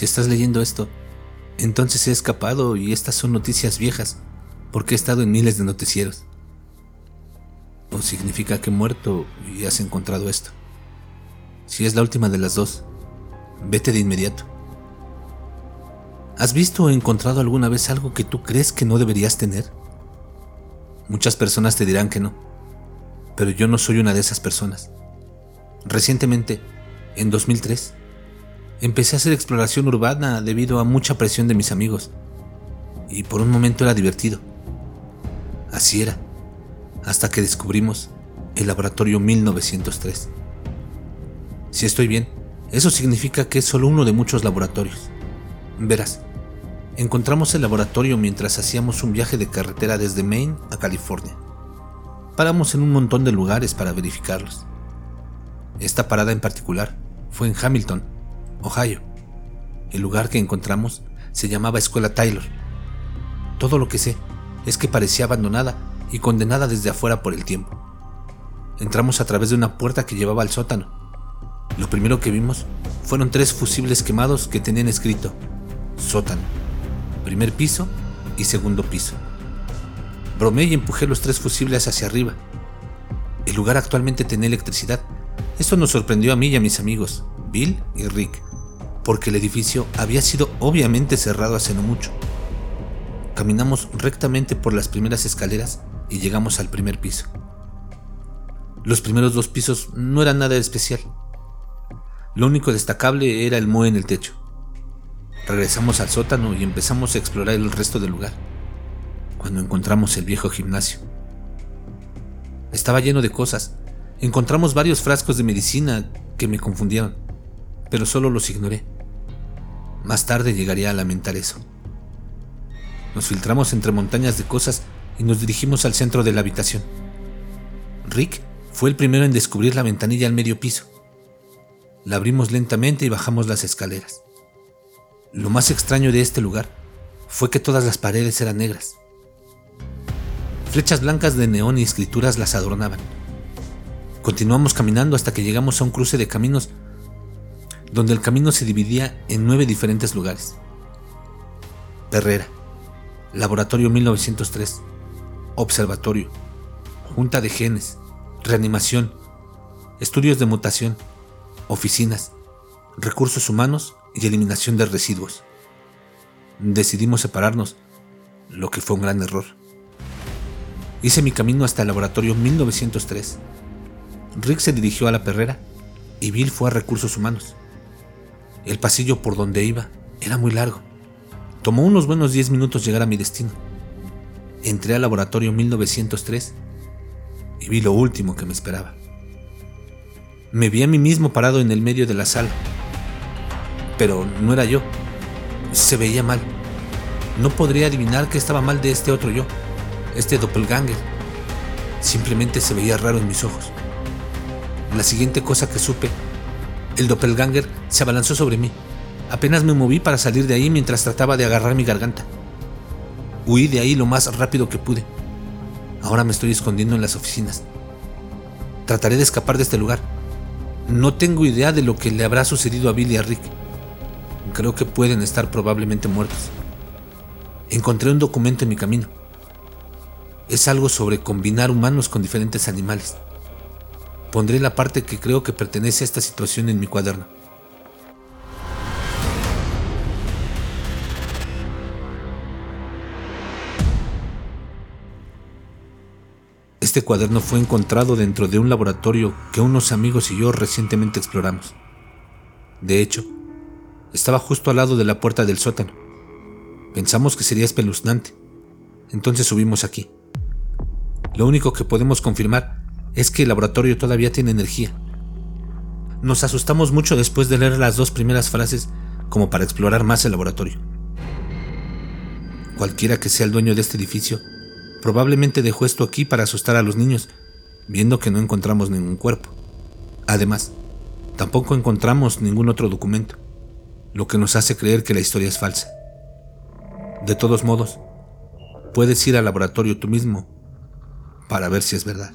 Si estás leyendo esto, entonces he escapado y estas son noticias viejas, porque he estado en miles de noticieros. O significa que he muerto y has encontrado esto. Si es la última de las dos, vete de inmediato. ¿Has visto o encontrado alguna vez algo que tú crees que no deberías tener? Muchas personas te dirán que no, pero yo no soy una de esas personas. Recientemente, en 2003, empecé a hacer exploración urbana debido a mucha presión de mis amigos, y por un momento era divertido. Así era, hasta que descubrimos el laboratorio 1903. Si estoy bien, eso significa que es solo uno de muchos laboratorios. Verás, encontramos el laboratorio mientras hacíamos un viaje de carretera desde Maine a California. Paramos en un montón de lugares para verificarlos. Esta parada en particular fue en Hamilton, Ohio. El lugar que encontramos se llamaba Escuela Taylor. Todo lo que sé es que parecía abandonada y condenada desde afuera por el tiempo. Entramos a través de una puerta que llevaba al sótano. Lo primero que vimos fueron tres fusibles quemados que tenían escrito sótano primer piso y segundo piso. Bromé y empujé los tres fusibles hacia arriba. El lugar actualmente tenía electricidad. Esto nos sorprendió a mí y a mis amigos, Bill y Rick, porque el edificio había sido obviamente cerrado hace no mucho. Caminamos rectamente por las primeras escaleras y llegamos al primer piso. Los primeros dos pisos no eran nada especial. Lo único destacable era el moe en el techo. Regresamos al sótano y empezamos a explorar el resto del lugar, cuando encontramos el viejo gimnasio. Estaba lleno de cosas. Encontramos varios frascos de medicina que me confundieron, pero solo los ignoré. Más tarde llegaría a lamentar eso. Nos filtramos entre montañas de cosas y nos dirigimos al centro de la habitación. Rick fue el primero en descubrir la ventanilla al medio piso. La abrimos lentamente y bajamos las escaleras. Lo más extraño de este lugar fue que todas las paredes eran negras. Flechas blancas de neón y escrituras las adornaban. Continuamos caminando hasta que llegamos a un cruce de caminos donde el camino se dividía en nueve diferentes lugares. Perrera, Laboratorio 1903, Observatorio, Junta de Genes, Reanimación, Estudios de Mutación, Oficinas, Recursos Humanos y eliminación de residuos. Decidimos separarnos, lo que fue un gran error. Hice mi camino hasta el laboratorio 1903. Rick se dirigió a la perrera y Bill fue a recursos humanos. El pasillo por donde iba era muy largo. Tomó unos buenos 10 minutos llegar a mi destino. Entré al laboratorio 1903 y vi lo último que me esperaba. Me vi a mí mismo parado en el medio de la sala, pero no era yo. Se veía mal. No podría adivinar qué estaba mal de este otro yo, este doppelganger. Simplemente se veía raro en mis ojos. La siguiente cosa que supe, el doppelganger se abalanzó sobre mí. Apenas me moví para salir de ahí mientras trataba de agarrar mi garganta. Huí de ahí lo más rápido que pude. Ahora me estoy escondiendo en las oficinas. Trataré de escapar de este lugar. No tengo idea de lo que le habrá sucedido a Billy y a Rick creo que pueden estar probablemente muertos. Encontré un documento en mi camino. Es algo sobre combinar humanos con diferentes animales. Pondré la parte que creo que pertenece a esta situación en mi cuaderno. Este cuaderno fue encontrado dentro de un laboratorio que unos amigos y yo recientemente exploramos. De hecho, estaba justo al lado de la puerta del sótano. Pensamos que sería espeluznante. Entonces subimos aquí. Lo único que podemos confirmar es que el laboratorio todavía tiene energía. Nos asustamos mucho después de leer las dos primeras frases como para explorar más el laboratorio. Cualquiera que sea el dueño de este edificio, probablemente dejó esto aquí para asustar a los niños, viendo que no encontramos ningún cuerpo. Además, tampoco encontramos ningún otro documento lo que nos hace creer que la historia es falsa. De todos modos, puedes ir al laboratorio tú mismo para ver si es verdad.